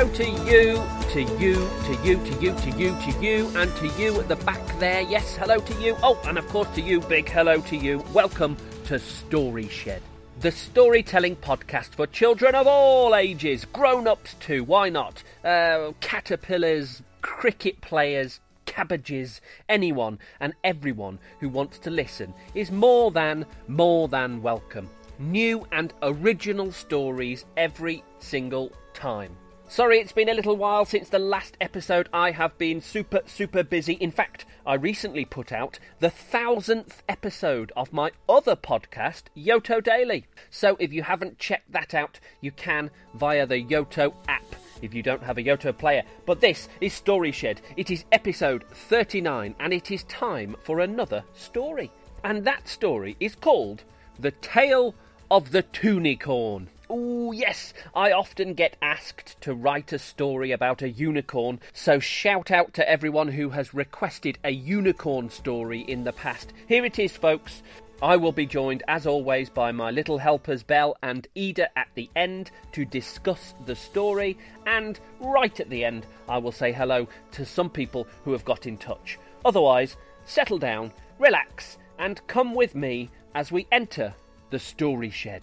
hello to you, to you, to you, to you, to you, to you, and to you at the back there. Yes, hello to you. Oh, and of course to you, big hello to you. Welcome to Story Shed, the storytelling podcast for children of all ages, grown ups too, why not? Uh, caterpillars, cricket players, cabbages, anyone and everyone who wants to listen is more than, more than welcome. New and original stories every single time. Sorry, it's been a little while since the last episode. I have been super, super busy. In fact, I recently put out the thousandth episode of my other podcast, Yoto Daily. So if you haven't checked that out, you can via the Yoto app if you don't have a Yoto player. But this is Story Shed. It is episode 39, and it is time for another story. And that story is called The Tale of the Toonicorn. Oh, yes, I often get asked to write a story about a unicorn, so shout out to everyone who has requested a unicorn story in the past. Here it is, folks. I will be joined, as always, by my little helpers Belle and Ida at the end to discuss the story, and right at the end, I will say hello to some people who have got in touch. Otherwise, settle down, relax, and come with me as we enter the story shed.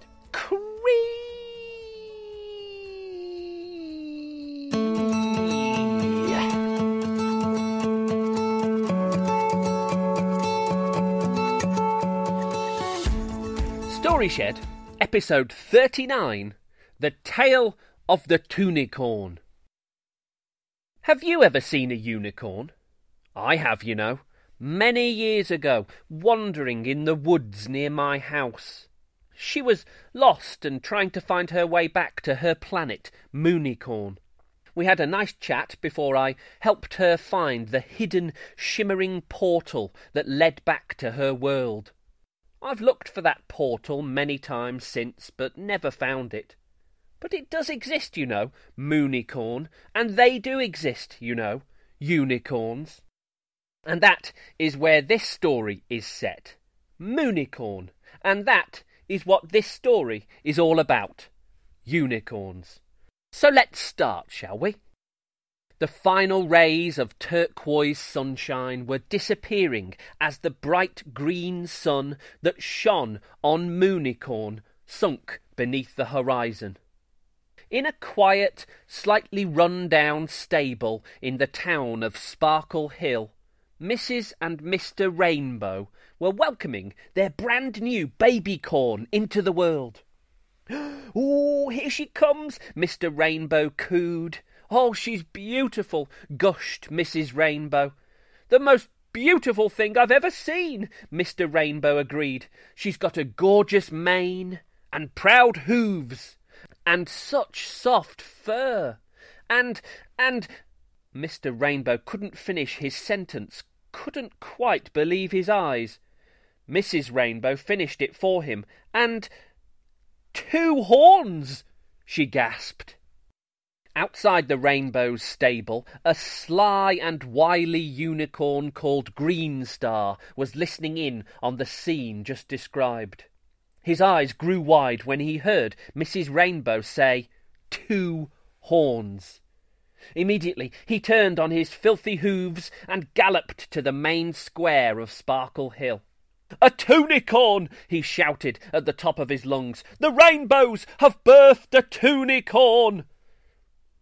Shed, episode 39 The Tale of the Toonicorn. Have you ever seen a unicorn? I have, you know, many years ago, wandering in the woods near my house. She was lost and trying to find her way back to her planet, Moonicorn. We had a nice chat before I helped her find the hidden, shimmering portal that led back to her world. I've looked for that portal many times since, but never found it. But it does exist, you know, Moonicorn, and they do exist, you know, unicorns. And that is where this story is set. Moonicorn. And that is what this story is all about. Unicorns. So let's start, shall we? The final rays of turquoise sunshine were disappearing as the bright green sun that shone on Moonicorn sunk beneath the horizon. In a quiet, slightly run down stable in the town of Sparkle Hill, Mrs. and Mr. Rainbow were welcoming their brand new baby corn into the world. Oh, here she comes, Mr. Rainbow cooed. Oh, she's beautiful, gushed Mrs. Rainbow. The most beautiful thing I've ever seen, Mr. Rainbow agreed. She's got a gorgeous mane and proud hooves and such soft fur. And, and, Mr. Rainbow couldn't finish his sentence, couldn't quite believe his eyes. Mrs. Rainbow finished it for him, and two horns, she gasped. Outside the Rainbow's stable, a sly and wily unicorn called Greenstar was listening in on the scene just described. His eyes grew wide when he heard Mrs. Rainbow say, Two horns. Immediately he turned on his filthy hooves and galloped to the main square of Sparkle Hill. A toonicorn! he shouted at the top of his lungs. The rainbows have birthed a toonicorn!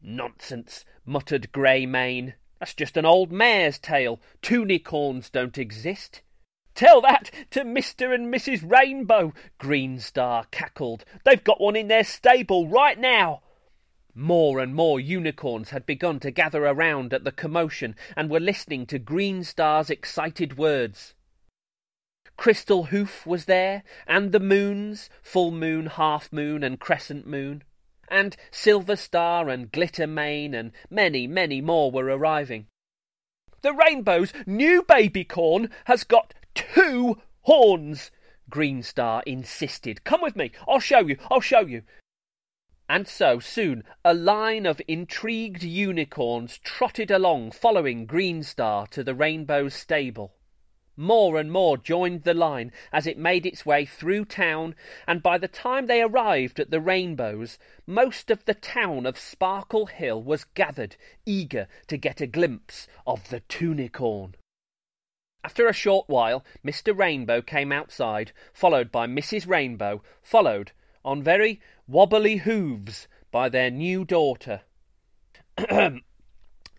Nonsense, muttered Greymane. That's just an old mare's tale. Toonicorns don't exist. Tell that to Mr. and Mrs. Rainbow, Greenstar cackled. They've got one in their stable right now. More and more unicorns had begun to gather around at the commotion and were listening to Greenstar's excited words. Crystal Hoof was there, and the moons, full moon, half moon, and crescent moon and Silver Star and Glitter Mane and many, many more were arriving. The rainbow's new baby corn has got two horns, Green Star insisted. Come with me, I'll show you, I'll show you. And so soon a line of intrigued unicorns trotted along following Green Star to the rainbow's stable. More and more joined the line as it made its way through town, and by the time they arrived at the Rainbows, most of the town of Sparkle Hill was gathered, eager to get a glimpse of the Tunicorn. After a short while, Mr. Rainbow came outside, followed by Mrs. Rainbow, followed, on very wobbly hooves, by their new daughter.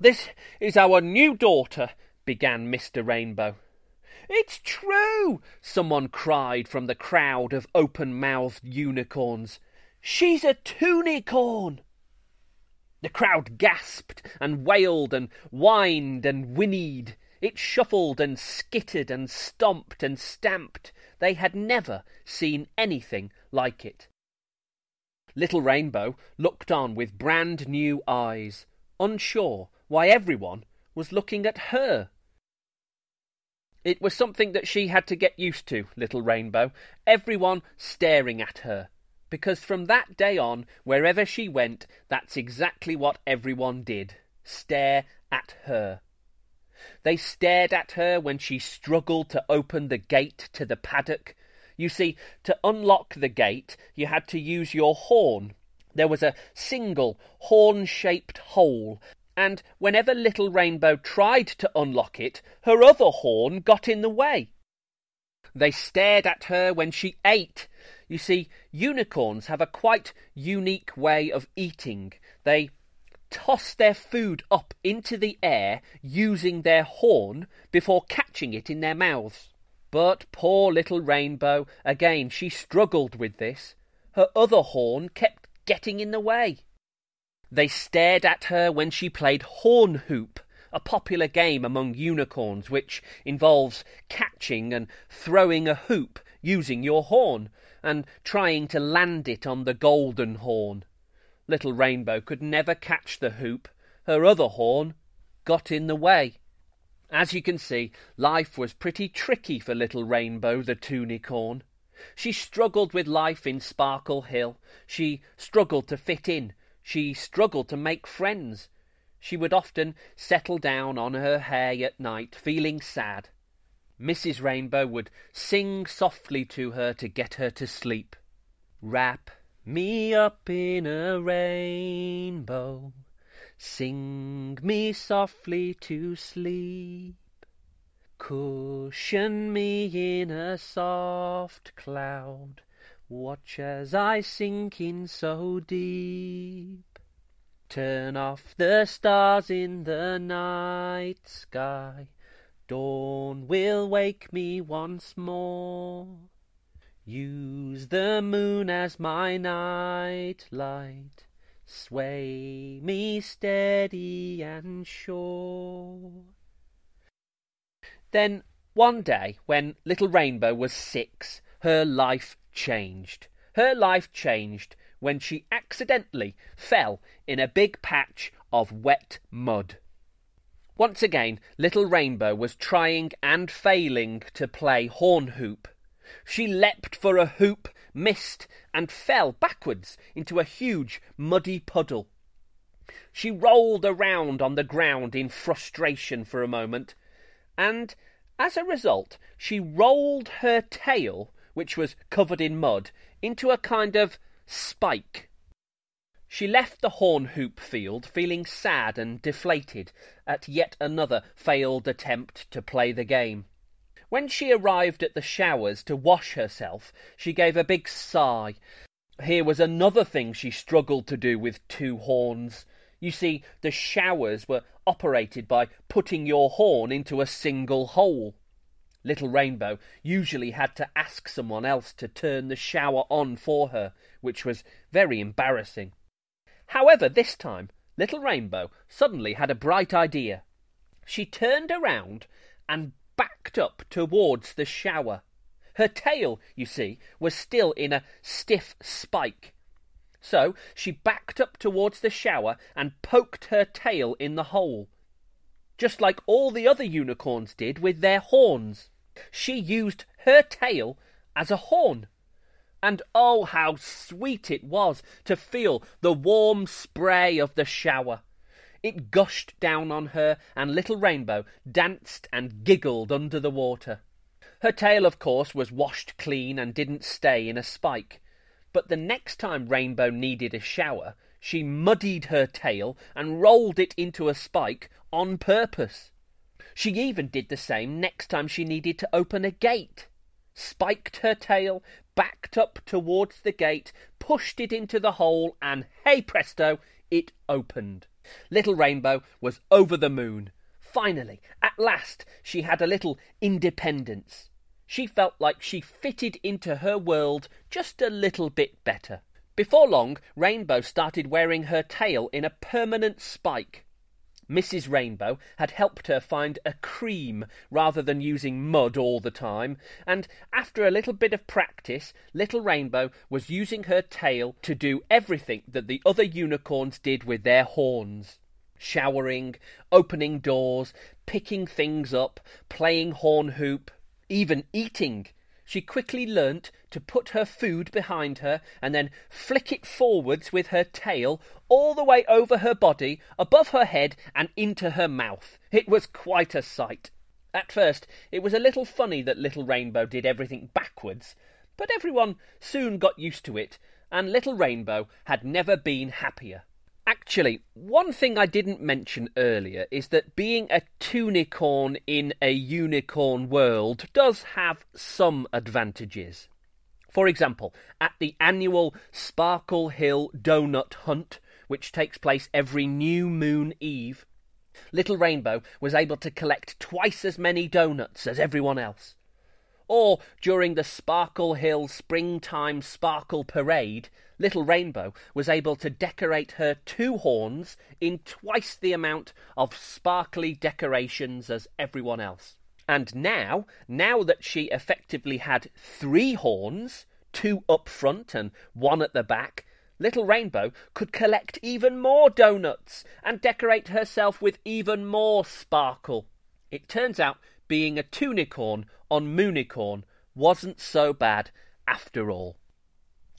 this is our new daughter, began Mr. Rainbow. It's true! someone cried from the crowd of open mouthed unicorns. She's a tunicorn! The crowd gasped and wailed and whined and whinnied. It shuffled and skittered and stomped and stamped. They had never seen anything like it. Little Rainbow looked on with brand new eyes, unsure why everyone was looking at her. It was something that she had to get used to, little Rainbow, everyone staring at her. Because from that day on, wherever she went, that's exactly what everyone did stare at her. They stared at her when she struggled to open the gate to the paddock. You see, to unlock the gate, you had to use your horn. There was a single horn shaped hole and whenever Little Rainbow tried to unlock it, her other horn got in the way. They stared at her when she ate. You see, unicorns have a quite unique way of eating. They toss their food up into the air using their horn before catching it in their mouths. But poor little Rainbow, again, she struggled with this. Her other horn kept getting in the way. They stared at her when she played horn hoop, a popular game among unicorns which involves catching and throwing a hoop using your horn and trying to land it on the golden horn. Little Rainbow could never catch the hoop. Her other horn got in the way. As you can see, life was pretty tricky for Little Rainbow the Tunicorn. She struggled with life in Sparkle Hill. She struggled to fit in. She struggled to make friends. She would often settle down on her hay at night, feeling sad. Mrs. Rainbow would sing softly to her to get her to sleep. Wrap me up in a rainbow, sing me softly to sleep. Cushion me in a soft cloud, Watch as I sink in so deep. Turn off the stars in the night sky. Dawn will wake me once more. Use the moon as my night light. Sway me steady and sure. Then one day, when little Rainbow was six, her life changed. Her life changed when she accidentally fell in a big patch of wet mud. Once again, Little Rainbow was trying and failing to play horn hoop. She leapt for a hoop, missed, and fell backwards into a huge muddy puddle. She rolled around on the ground in frustration for a moment, and as a result, she rolled her tail which was covered in mud, into a kind of spike. She left the horn hoop field feeling sad and deflated at yet another failed attempt to play the game. When she arrived at the showers to wash herself, she gave a big sigh. Here was another thing she struggled to do with two horns. You see, the showers were operated by putting your horn into a single hole. Little Rainbow usually had to ask someone else to turn the shower on for her, which was very embarrassing. However, this time, Little Rainbow suddenly had a bright idea. She turned around and backed up towards the shower. Her tail, you see, was still in a stiff spike. So she backed up towards the shower and poked her tail in the hole, just like all the other unicorns did with their horns. She used her tail as a horn. And oh, how sweet it was to feel the warm spray of the shower. It gushed down on her, and Little Rainbow danced and giggled under the water. Her tail, of course, was washed clean and didn't stay in a spike. But the next time Rainbow needed a shower, she muddied her tail and rolled it into a spike on purpose. She even did the same next time she needed to open a gate. Spiked her tail, backed up towards the gate, pushed it into the hole, and hey presto, it opened. Little Rainbow was over the moon. Finally, at last, she had a little independence. She felt like she fitted into her world just a little bit better. Before long, Rainbow started wearing her tail in a permanent spike. Mrs. Rainbow had helped her find a cream rather than using mud all the time, and after a little bit of practice, Little Rainbow was using her tail to do everything that the other unicorns did with their horns showering, opening doors, picking things up, playing horn hoop, even eating. She quickly learnt to put her food behind her and then flick it forwards with her tail all the way over her body, above her head, and into her mouth. It was quite a sight. At first, it was a little funny that Little Rainbow did everything backwards, but everyone soon got used to it, and Little Rainbow had never been happier. Actually, one thing I didn't mention earlier is that being a tunicorn in a unicorn world does have some advantages. For example, at the annual Sparkle Hill Donut Hunt, which takes place every new moon eve, Little Rainbow was able to collect twice as many donuts as everyone else. Or during the Sparkle Hill Springtime Sparkle Parade, Little Rainbow was able to decorate her two horns in twice the amount of sparkly decorations as everyone else. And now, now that she effectively had three horns, two up front and one at the back, Little Rainbow could collect even more donuts and decorate herself with even more sparkle. It turns out being a tunicorn on Moonicorn wasn't so bad after all.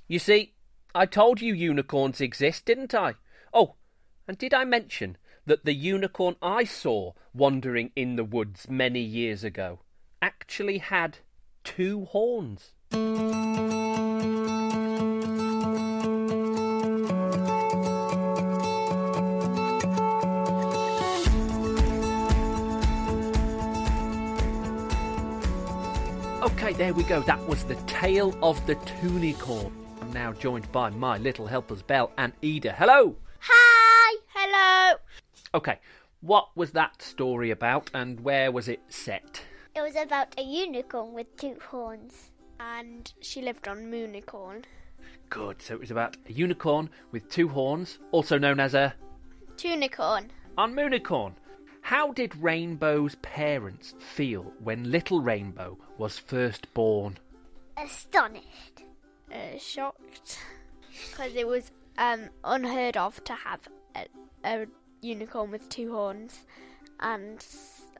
You see, I told you unicorns exist, didn't I? Oh, and did I mention that the unicorn I saw wandering in the woods many years ago actually had two horns? There we go. That was the tale of the Tunicorn. I'm now joined by my little helpers, Belle and Ida. Hello! Hi! Hello! Okay, what was that story about and where was it set? It was about a unicorn with two horns. And she lived on Moonicorn. Good, so it was about a unicorn with two horns, also known as a. Tunicorn. On Moonicorn. How did Rainbow's parents feel when little Rainbow was first born? Astonished. Uh, shocked. Because it was um, unheard of to have a, a unicorn with two horns. And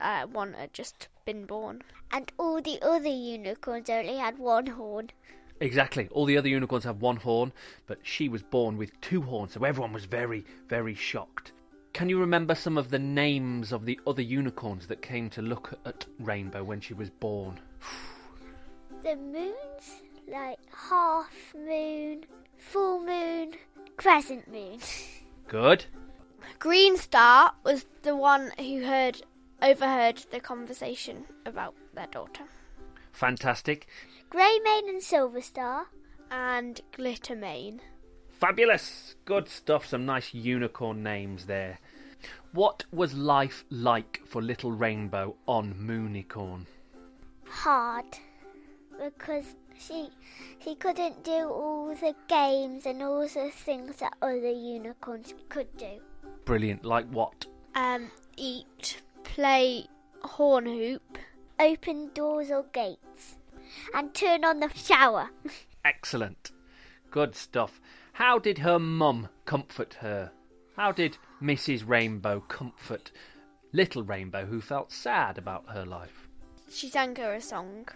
uh, one had just been born. And all the other unicorns only had one horn. Exactly. All the other unicorns have one horn, but she was born with two horns, so everyone was very, very shocked. Can you remember some of the names of the other unicorns that came to look at Rainbow when she was born? The moons, like half moon, full moon, crescent moon. Good. Green Star was the one who heard overheard the conversation about their daughter. Fantastic. Grey Mane and Silver Star. And Glitter Mane. Fabulous. Good stuff. Some nice unicorn names there. What was life like for little Rainbow on Moonicorn? Hard. Because she she couldn't do all the games and all the things that other unicorns could do. Brilliant. Like what? Um, eat, play horn hoop, Open doors or gates. And turn on the shower. Excellent. Good stuff. How did her mum comfort her? How did Mrs. Rainbow comfort little Rainbow who felt sad about her life? she sang her a song.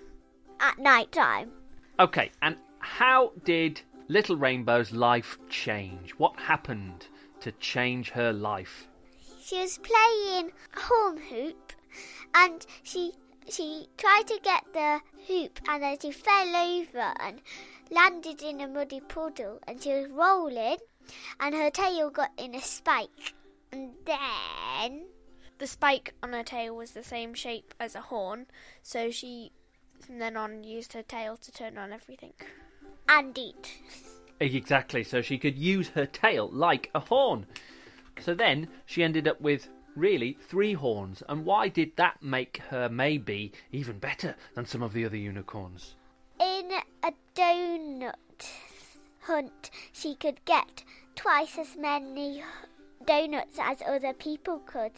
At night time. Okay, and how did little Rainbow's life change? What happened to change her life? She was playing horn hoop and she she tried to get the hoop and then she fell over and landed in a muddy puddle and she was rolling and her tail got in a spike. And then The spike on her tail was the same shape as a horn, so she from then on used her tail to turn on everything. and eat. Exactly, so she could use her tail like a horn. So then she ended up with really three horns. And why did that make her maybe even better than some of the other unicorns? In a donut hunt, she could get twice as many donuts as other people could.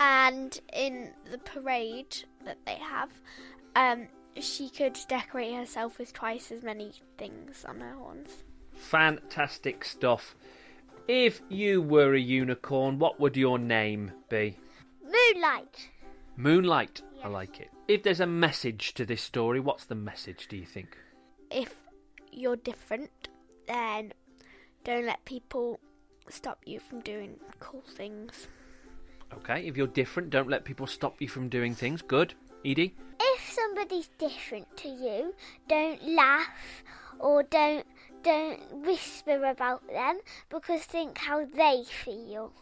And in the parade that they have, um, she could decorate herself with twice as many things on her horns. Fantastic stuff. If you were a unicorn, what would your name be? Moonlight. Moonlight. I like it. If there's a message to this story, what's the message, do you think? If you're different, then don't let people stop you from doing cool things. Okay, if you're different, don't let people stop you from doing things. Good. Edie? If somebody's different to you, don't laugh or don't don't whisper about them because think how they feel.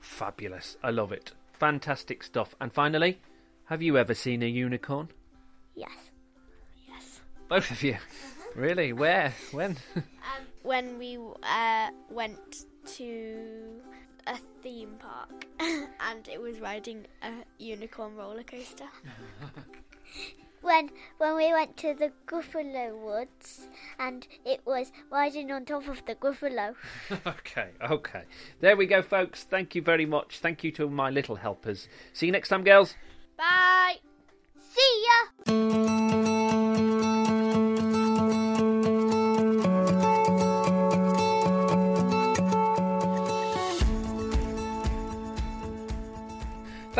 Fabulous. I love it. Fantastic stuff. And finally, have you ever seen a unicorn? Yes. Yes. Both of you. Really? Where? When? Um, when we uh, went to a theme park and it was riding a unicorn roller coaster. When when we went to the Gruffalo Woods and it was riding on top of the Gruffalo. okay, okay. There we go, folks. Thank you very much. Thank you to my little helpers. See you next time, girls. Bye! See ya!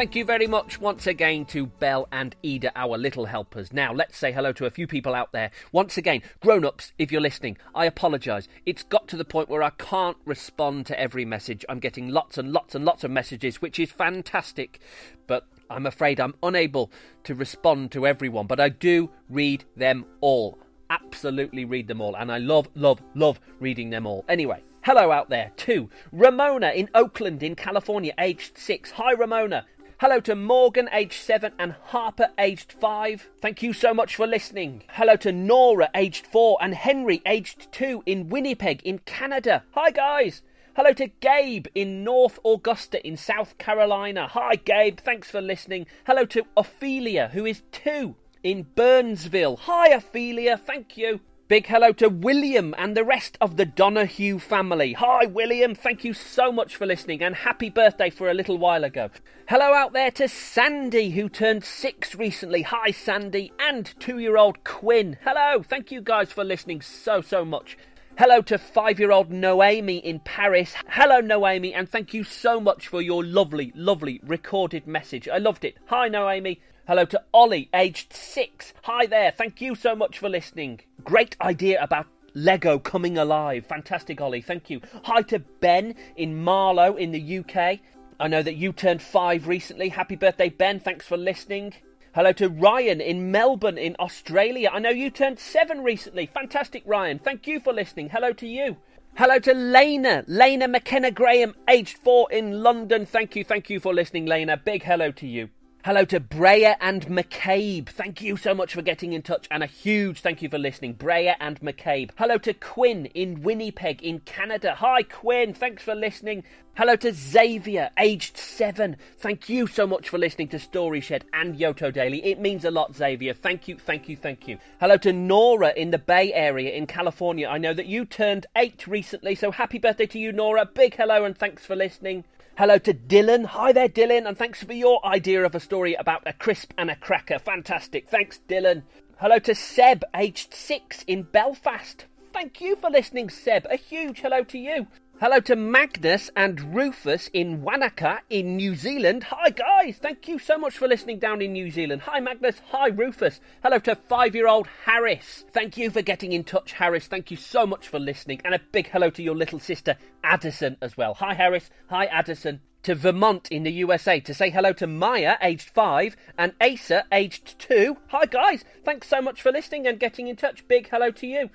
Thank you very much once again to Belle and Ida, our little helpers. Now, let's say hello to a few people out there. Once again, grown ups, if you're listening, I apologise. It's got to the point where I can't respond to every message. I'm getting lots and lots and lots of messages, which is fantastic, but I'm afraid I'm unable to respond to everyone. But I do read them all. Absolutely read them all. And I love, love, love reading them all. Anyway. Hello out there, too. Ramona in Oakland, in California, aged six. Hi, Ramona. Hello to Morgan, aged 7, and Harper, aged 5. Thank you so much for listening. Hello to Nora, aged 4, and Henry, aged 2, in Winnipeg, in Canada. Hi, guys. Hello to Gabe in North Augusta, in South Carolina. Hi, Gabe. Thanks for listening. Hello to Ophelia, who is 2, in Burnsville. Hi, Ophelia. Thank you. Big hello to William and the rest of the Donahue family. Hi, William. Thank you so much for listening and happy birthday for a little while ago. Hello out there to Sandy, who turned six recently. Hi, Sandy. And two year old Quinn. Hello. Thank you guys for listening so, so much. Hello to five year old Noemi in Paris. Hello, Noemi, and thank you so much for your lovely, lovely recorded message. I loved it. Hi, Noemi. Hello to Ollie, aged six. Hi there, thank you so much for listening. Great idea about Lego coming alive. Fantastic, Ollie, thank you. Hi to Ben in Marlow in the UK. I know that you turned five recently. Happy birthday, Ben. Thanks for listening. Hello to Ryan in Melbourne in Australia. I know you turned seven recently. Fantastic, Ryan. Thank you for listening. Hello to you. Hello to Lena, Lena McKenna Graham, aged four in London. Thank you, thank you for listening, Lena. Big hello to you. Hello to Breyer and McCabe. Thank you so much for getting in touch and a huge thank you for listening. Breyer and McCabe. Hello to Quinn in Winnipeg in Canada. Hi Quinn, thanks for listening. Hello to Xavier, aged seven. Thank you so much for listening to Story Shed and Yoto Daily. It means a lot, Xavier. Thank you, thank you, thank you. Hello to Nora in the Bay Area in California. I know that you turned eight recently, so happy birthday to you, Nora. Big hello and thanks for listening. Hello to Dylan. Hi there, Dylan, and thanks for your idea of a story about a crisp and a cracker. Fantastic. Thanks, Dylan. Hello to Seb, aged six in Belfast. Thank you for listening, Seb. A huge hello to you. Hello to Magnus and Rufus in Wanaka in New Zealand. Hi guys, thank you so much for listening down in New Zealand. Hi Magnus, hi Rufus. Hello to five year old Harris. Thank you for getting in touch, Harris. Thank you so much for listening. And a big hello to your little sister Addison as well. Hi Harris, hi Addison. to Vermont in the USA to say hello to Maya, aged five, and Asa, aged two. Hi, guys. Thanks so much for listening and getting in touch. Big hello to you.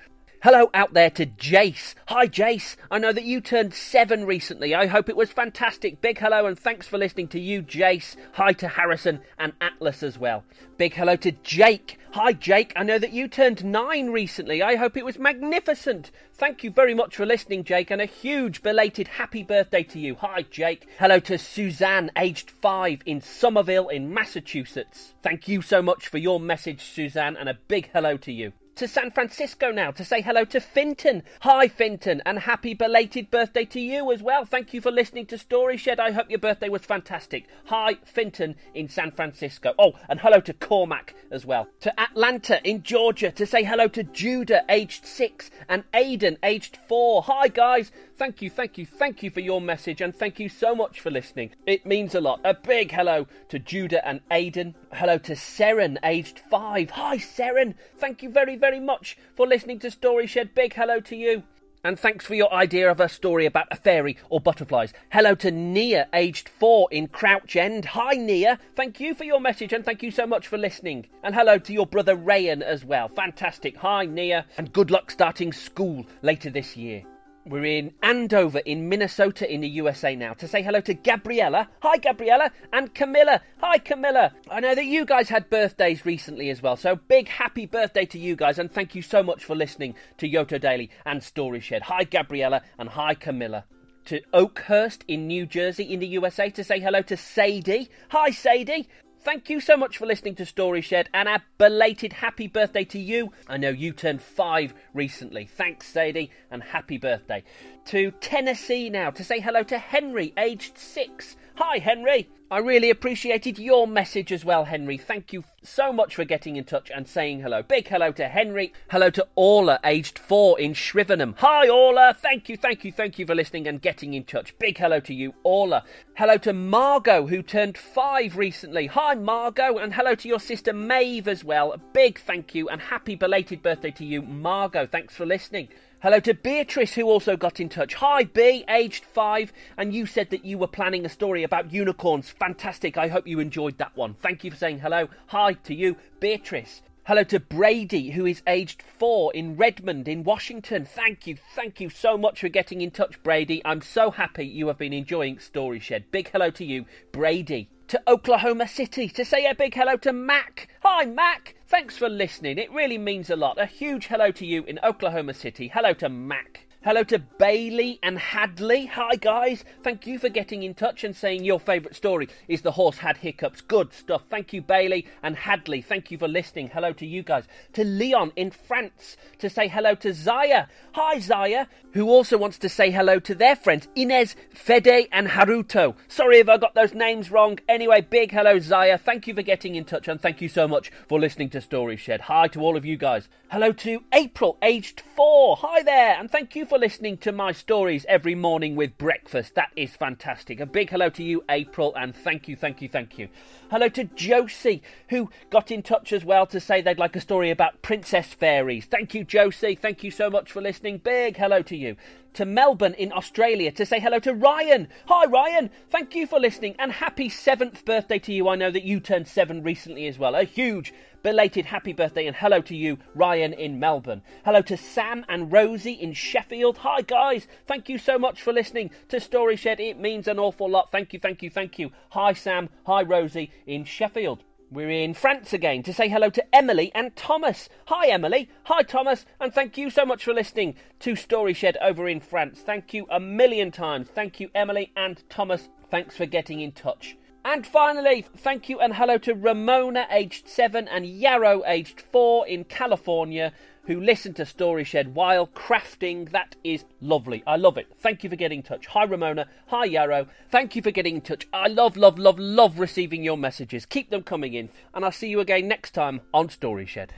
Hello out there to Jace. Hi, Jace. I know that you turned seven recently. I hope it was fantastic. Big hello and thanks for listening to you, Jace. Hi to Harrison and Atlas as well. Big hello to Jake. Hi, Jake. I know that you turned nine recently. I hope it was magnificent. Thank you very much for listening, Jake, and a huge belated happy birthday to you. Hi, Jake. Hello to Suzanne, aged five, in Somerville, in Massachusetts. Thank you so much for your message, Suzanne, and a big hello to you to San Francisco now to say hello to Finton. Hi, Finton, and happy belated birthday to you as well. Thank you for listening to Story Shed. I hope your birthday was fantastic. Hi, Finton in San Francisco. Oh, and hello to Cormac as well. To Atlanta in Georgia to say hello to Judah, aged six, and Aidan, aged four. Hi, guys. Thank you, thank you, thank you for your message, and thank you so much for listening. It means a lot. A big hello to Judah and Aidan. Hello to Seren, aged five. Hi, Seren. Thank you very, very much for listening to Story Shed. Big hello to you. And thanks for your idea of a story about a fairy or butterflies. Hello to Nia, aged four in Crouch End. Hi, Nia. Thank you for your message and thank you so much for listening. And hello to your brother Rayan as well. Fantastic. Hi, Nia. And good luck starting school later this year. We're in Andover in Minnesota in the USA now to say hello to Gabriella. Hi, Gabriella. And Camilla. Hi, Camilla. I know that you guys had birthdays recently as well, so big happy birthday to you guys and thank you so much for listening to Yoto Daily and Story Shed. Hi, Gabriella. And hi, Camilla. To Oakhurst in New Jersey in the USA to say hello to Sadie. Hi, Sadie. Thank you so much for listening to Story Shed and a belated happy birthday to you. I know you turned five recently. Thanks, Sadie, and happy birthday. To Tennessee now to say hello to Henry, aged six. Hi, Henry. I really appreciated your message as well, Henry. Thank you so much for getting in touch and saying hello. Big hello to Henry. Hello to Orla, aged four in Shrivenham. Hi, Orla. Thank you, thank you, thank you for listening and getting in touch. Big hello to you, Orla. Hello to Margot, who turned five recently. Hi, Margot. And hello to your sister Maeve as well. Big thank you and happy belated birthday to you, Margot. Thanks for listening. Hello to Beatrice, who also got in touch. Hi, B, aged five, and you said that you were planning a story about unicorns. Fantastic. I hope you enjoyed that one. Thank you for saying hello. Hi to you, Beatrice. Hello to Brady, who is aged four in Redmond, in Washington. Thank you, thank you so much for getting in touch, Brady. I'm so happy you have been enjoying Story Shed. Big hello to you, Brady. To Oklahoma City to say a big hello to Mac. Hi, Mac. Thanks for listening. It really means a lot. A huge hello to you in Oklahoma City. Hello to Mac. Hello to Bailey and Hadley. Hi, guys. Thank you for getting in touch and saying your favourite story is The Horse Had Hiccups. Good stuff. Thank you, Bailey and Hadley. Thank you for listening. Hello to you guys. To Lyon in France to say hello to Zaya. Hi, Zaya, who also wants to say hello to their friends Inez, Fede, and Haruto. Sorry if I got those names wrong. Anyway, big hello, Zaya. Thank you for getting in touch and thank you so much for listening to Story Shed. Hi to all of you guys. Hello to April, aged four. Hi there, and thank you for listening to my stories every morning with breakfast. That is fantastic. A big hello to you, April, and thank you, thank you, thank you. Hello to Josie, who got in touch as well to say they'd like a story about princess fairies. Thank you, Josie. Thank you so much for listening. Big hello to you. To Melbourne in Australia to say hello to Ryan. Hi, Ryan. Thank you for listening and happy seventh birthday to you. I know that you turned seven recently as well. A huge belated happy birthday and hello to you, Ryan in Melbourne. Hello to Sam and Rosie in Sheffield. Hi, guys. Thank you so much for listening to Story Shed. It means an awful lot. Thank you, thank you, thank you. Hi, Sam. Hi, Rosie in Sheffield. We're in France again to say hello to Emily and Thomas. Hi, Emily. Hi, Thomas. And thank you so much for listening to Story Shed over in France. Thank you a million times. Thank you, Emily and Thomas. Thanks for getting in touch. And finally, thank you and hello to Ramona, aged 7, and Yarrow, aged 4, in California, who listen to Story Shed while crafting. That is lovely. I love it. Thank you for getting in touch. Hi, Ramona. Hi, Yarrow. Thank you for getting in touch. I love, love, love, love receiving your messages. Keep them coming in. And I'll see you again next time on Story Shed.